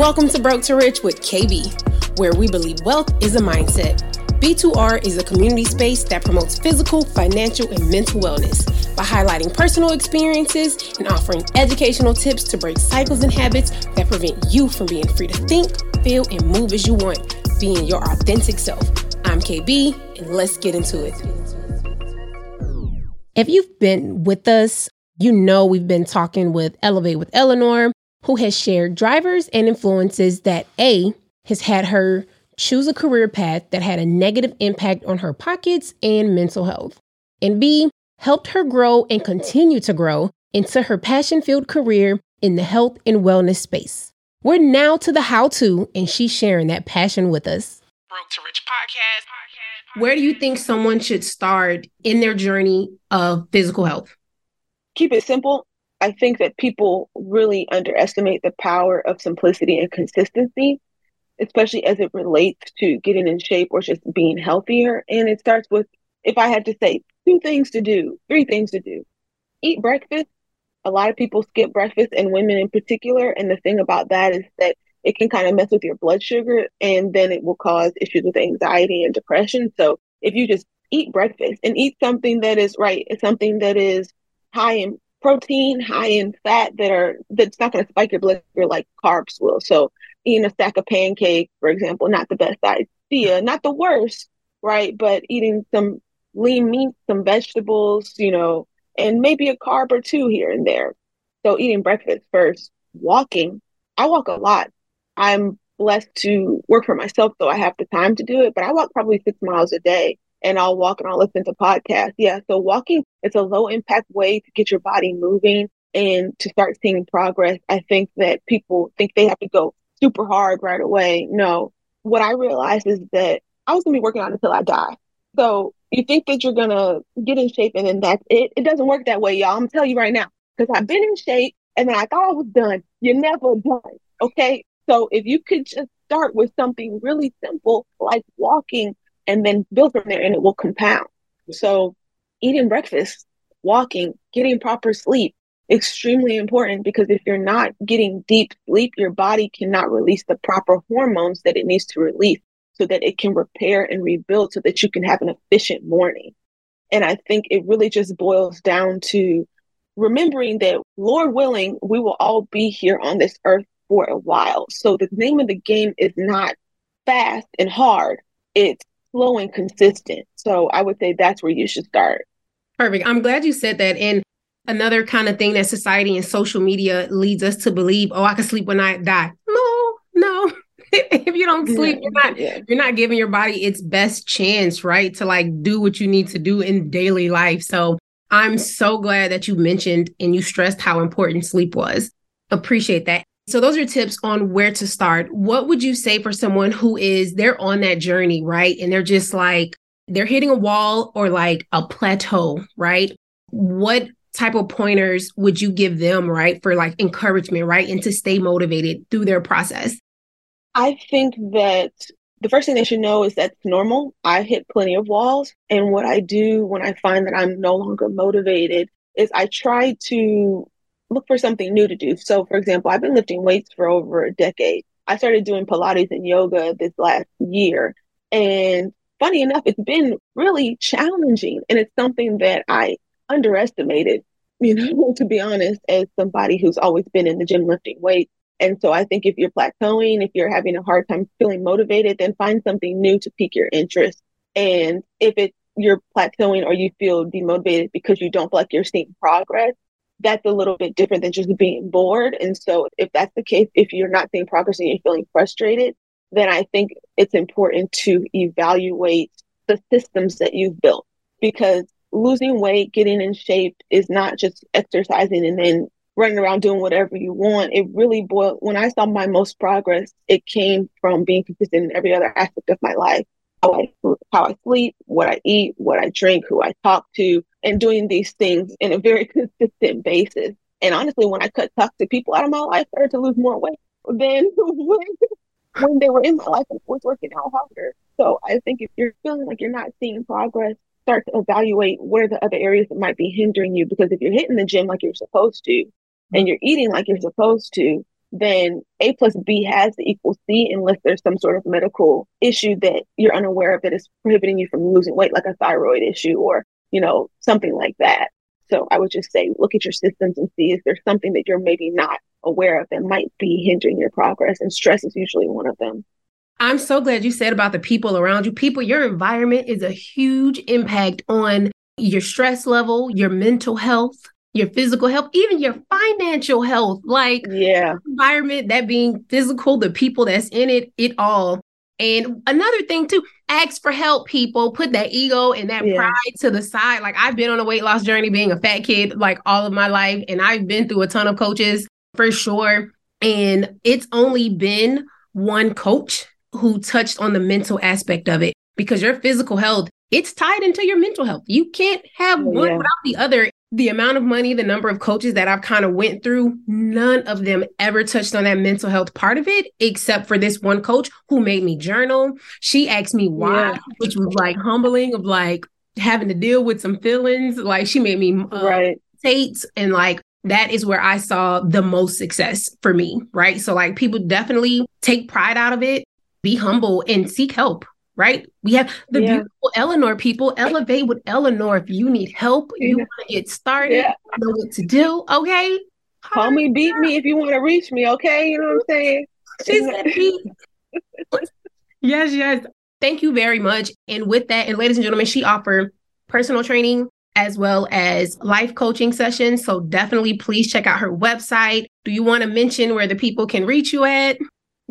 Welcome to Broke to Rich with KB, where we believe wealth is a mindset. B2R is a community space that promotes physical, financial, and mental wellness by highlighting personal experiences and offering educational tips to break cycles and habits that prevent you from being free to think, feel, and move as you want, being your authentic self. I'm KB, and let's get into it. If you've been with us, you know we've been talking with Elevate with Eleanor, who has shared drivers and influences that A has had her choose a career path that had a negative impact on her pockets and mental health, and B helped her grow and continue to grow into her passion filled career in the health and wellness space. We're now to the how to, and she's sharing that passion with us. Broke to Rich podcast. Where do you think someone should start in their journey of physical health? Keep it simple. I think that people really underestimate the power of simplicity and consistency especially as it relates to getting in shape or just being healthier. And it starts with if I had to say two things to do, three things to do eat breakfast. A lot of people skip breakfast, and women in particular. And the thing about that is that it can kind of mess with your blood sugar and then it will cause issues with anxiety and depression. So if you just eat breakfast and eat something that is right, something that is high in protein, high in fat that are that's not going to spike your blood sugar like carbs will. So eating a stack of pancakes, for example, not the best idea, not the worst, right? But eating some lean meat, some vegetables, you know, and maybe a carb or two here and there. So eating breakfast first, walking. I walk a lot. I'm blessed to work for myself, though I have the time to do it, but I walk probably six miles a day and I'll walk and I'll listen to podcasts. Yeah. So walking is a low impact way to get your body moving and to start seeing progress. I think that people think they have to go super hard right away. No, what I realized is that I was gonna be working out until I die. So you think that you're gonna get in shape and then that's it. It doesn't work that way, y'all. I'm gonna tell you right now. Because I've been in shape and then I thought I was done. You're never done. Okay. So if you could just start with something really simple like walking and then build from there and it will compound. So eating breakfast, walking, getting proper sleep, extremely important because if you're not getting deep sleep, your body cannot release the proper hormones that it needs to release so that it can repair and rebuild so that you can have an efficient morning. And I think it really just boils down to remembering that, Lord willing, we will all be here on this earth for a while. So the name of the game is not fast and hard, it's slow and consistent. So I would say that's where you should start. Perfect. I'm glad you said that. And another kind of thing that society and social media leads us to believe, oh, I can sleep when I die. No, no. if you don't sleep, you're not you're not giving your body its best chance, right? To like do what you need to do in daily life. So I'm so glad that you mentioned and you stressed how important sleep was. Appreciate that. So those are tips on where to start. What would you say for someone who is they're on that journey, right? And they're just like they're hitting a wall or like a plateau, right? What type of pointers would you give them, right, for like encouragement, right, and to stay motivated through their process? I think that the first thing they should know is that's normal. I hit plenty of walls. And what I do when I find that I'm no longer motivated is I try to look for something new to do. So, for example, I've been lifting weights for over a decade. I started doing Pilates and yoga this last year. And funny enough, it's been really challenging. And it's something that I underestimated, you know, to be honest, as somebody who's always been in the gym lifting weights. And so I think if you're plateauing, if you're having a hard time feeling motivated, then find something new to pique your interest. And if it's you're plateauing or you feel demotivated because you don't feel like you're seeing progress, that's a little bit different than just being bored. And so if that's the case, if you're not seeing progress and you're feeling frustrated, then I think it's important to evaluate the systems that you've built because losing weight, getting in shape is not just exercising and then running around doing whatever you want. It really boiled when I saw my most progress, it came from being consistent in every other aspect of my life. How I, how I sleep, what I eat, what I drink, who I talk to, and doing these things in a very consistent basis. And honestly, when I cut toxic people out of my life, I started to lose more weight than when, when they were in my life and was working out harder. So I think if you're feeling like you're not seeing progress, start to evaluate what are the other areas that might be hindering you. Because if you're hitting the gym like you're supposed to and you're eating like you're supposed to, then A plus B has to equal C unless there's some sort of medical issue that you're unaware of that is prohibiting you from losing weight, like a thyroid issue or, you know, something like that. So I would just say look at your systems and see if there's something that you're maybe not aware of that might be hindering your progress. And stress is usually one of them. I'm so glad you said about the people around you. People, your environment is a huge impact on your stress level, your mental health, your physical health, even your financial health. Like, yeah, environment, that being physical, the people that's in it, it all. And another thing too, ask for help, people. Put that ego and that yeah. pride to the side. Like I've been on a weight loss journey being a fat kid like all of my life. And I've been through a ton of coaches for sure. And it's only been one coach who touched on the mental aspect of it because your physical health it's tied into your mental health. You can't have one yeah. without the other. The amount of money, the number of coaches that I've kind of went through, none of them ever touched on that mental health part of it, except for this one coach who made me journal. She asked me why, yeah. which was like humbling of like having to deal with some feelings. Like she made me uh, right. States and like that is where I saw the most success for me, right? So like people definitely take pride out of it be humble and seek help right? We have the yeah. beautiful Eleanor people. Elevate with Eleanor. If you need help, you want to get started, yeah. know what to do. Okay. Call me, beat me if you want to reach me. Okay. You know what I'm saying? She said beat. yes, yes. Thank you very much. And with that, and ladies and gentlemen, she offered personal training as well as life coaching sessions. So definitely please check out her website. Do you want to mention where the people can reach you at?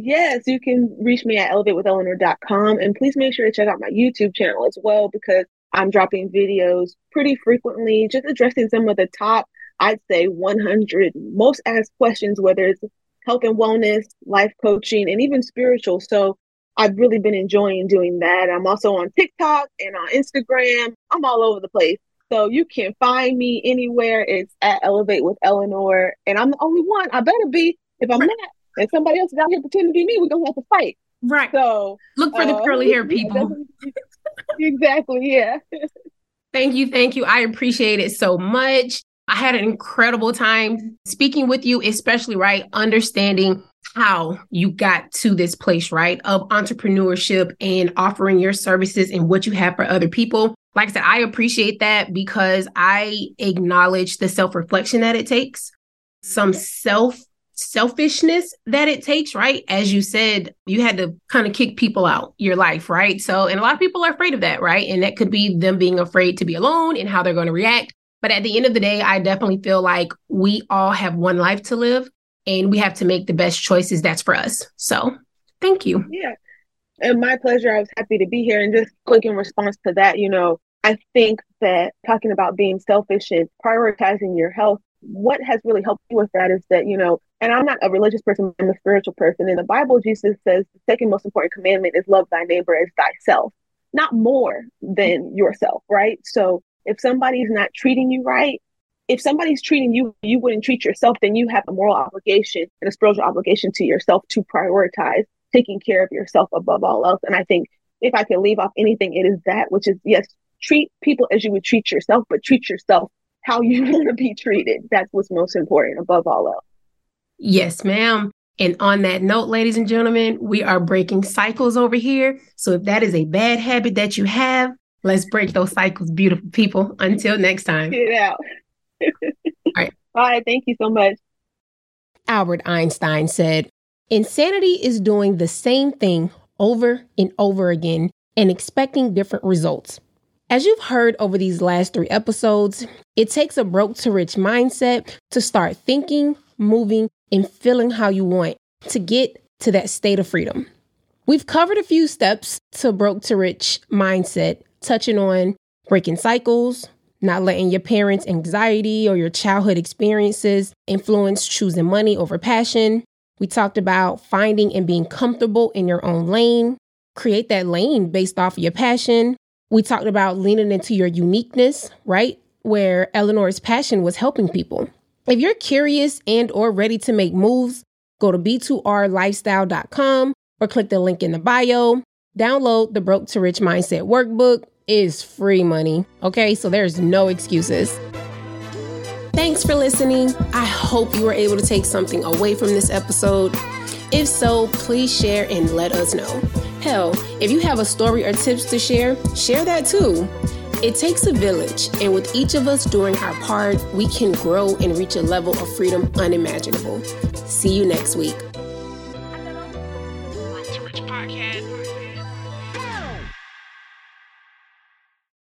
Yes, you can reach me at elevatewitheleanor.com and please make sure to check out my YouTube channel as well because I'm dropping videos pretty frequently, just addressing some of the top, I'd say 100 most asked questions, whether it's health and wellness, life coaching, and even spiritual. So I've really been enjoying doing that. I'm also on TikTok and on Instagram. I'm all over the place. So you can find me anywhere. It's at Elevate with Eleanor. And I'm the only one. I better be. If I'm not, and somebody else is out here pretending to be me, we're gonna have to fight. Right. So look for uh, the curly hair people. exactly. Yeah. thank you. Thank you. I appreciate it so much. I had an incredible time speaking with you, especially right, understanding how you got to this place, right, of entrepreneurship and offering your services and what you have for other people. Like I said, I appreciate that because I acknowledge the self reflection that it takes, some self selfishness that it takes, right? As you said, you had to kind of kick people out your life, right? So, and a lot of people are afraid of that, right? And that could be them being afraid to be alone and how they're going to react. But at the end of the day, I definitely feel like we all have one life to live and we have to make the best choices that's for us. So, thank you. Yeah. And my pleasure. I was happy to be here. And just quick in response to that, you know, I think that talking about being selfish and prioritizing your health what has really helped me with that is that, you know, and I'm not a religious person, I'm a spiritual person. In the Bible, Jesus says the second most important commandment is love thy neighbor as thyself, not more than yourself, right? So if somebody's not treating you right, if somebody's treating you, you wouldn't treat yourself, then you have a moral obligation and a spiritual obligation to yourself to prioritize taking care of yourself above all else. And I think if I can leave off anything, it is that, which is yes, treat people as you would treat yourself, but treat yourself how you want to be treated. That's what's most important above all else. Yes, ma'am. And on that note, ladies and gentlemen, we are breaking cycles over here. So if that is a bad habit that you have, let's break those cycles, beautiful people. Until next time. Get out. All right. Bye. Thank you so much. Albert Einstein said, Insanity is doing the same thing over and over again and expecting different results. As you've heard over these last three episodes, it takes a broke to rich mindset to start thinking, moving, and feeling how you want to get to that state of freedom. We've covered a few steps to broke to rich mindset, touching on breaking cycles, not letting your parents' anxiety or your childhood experiences influence choosing money over passion. We talked about finding and being comfortable in your own lane, create that lane based off of your passion, we talked about leaning into your uniqueness, right? Where Eleanor's passion was helping people. If you're curious and or ready to make moves, go to b2rlifestyle.com or click the link in the bio. Download the Broke to Rich Mindset workbook. It is free money. Okay, so there's no excuses. Thanks for listening. I hope you were able to take something away from this episode. If so, please share and let us know. Hell, if you have a story or tips to share, share that too. It takes a village, and with each of us doing our part, we can grow and reach a level of freedom unimaginable. See you next week.